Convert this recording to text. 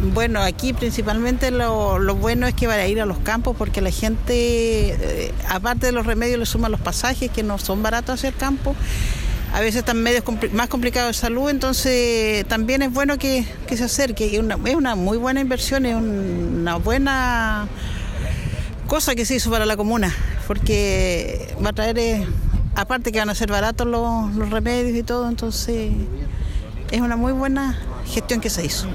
Bueno, aquí principalmente lo, bueno es que va a ir a los campos porque la gente, eh, aparte de los remedios, le suman los pasajes que no son baratos hacia el campo. A veces están medios más complicados de salud, entonces también es bueno que, que se acerque. Es una, es una muy buena inversión, es una buena cosa que se hizo para la comuna, porque va a traer, eh, aparte que van a ser baratos los, los remedios y todo, entonces es una muy buena gestión que se hizo.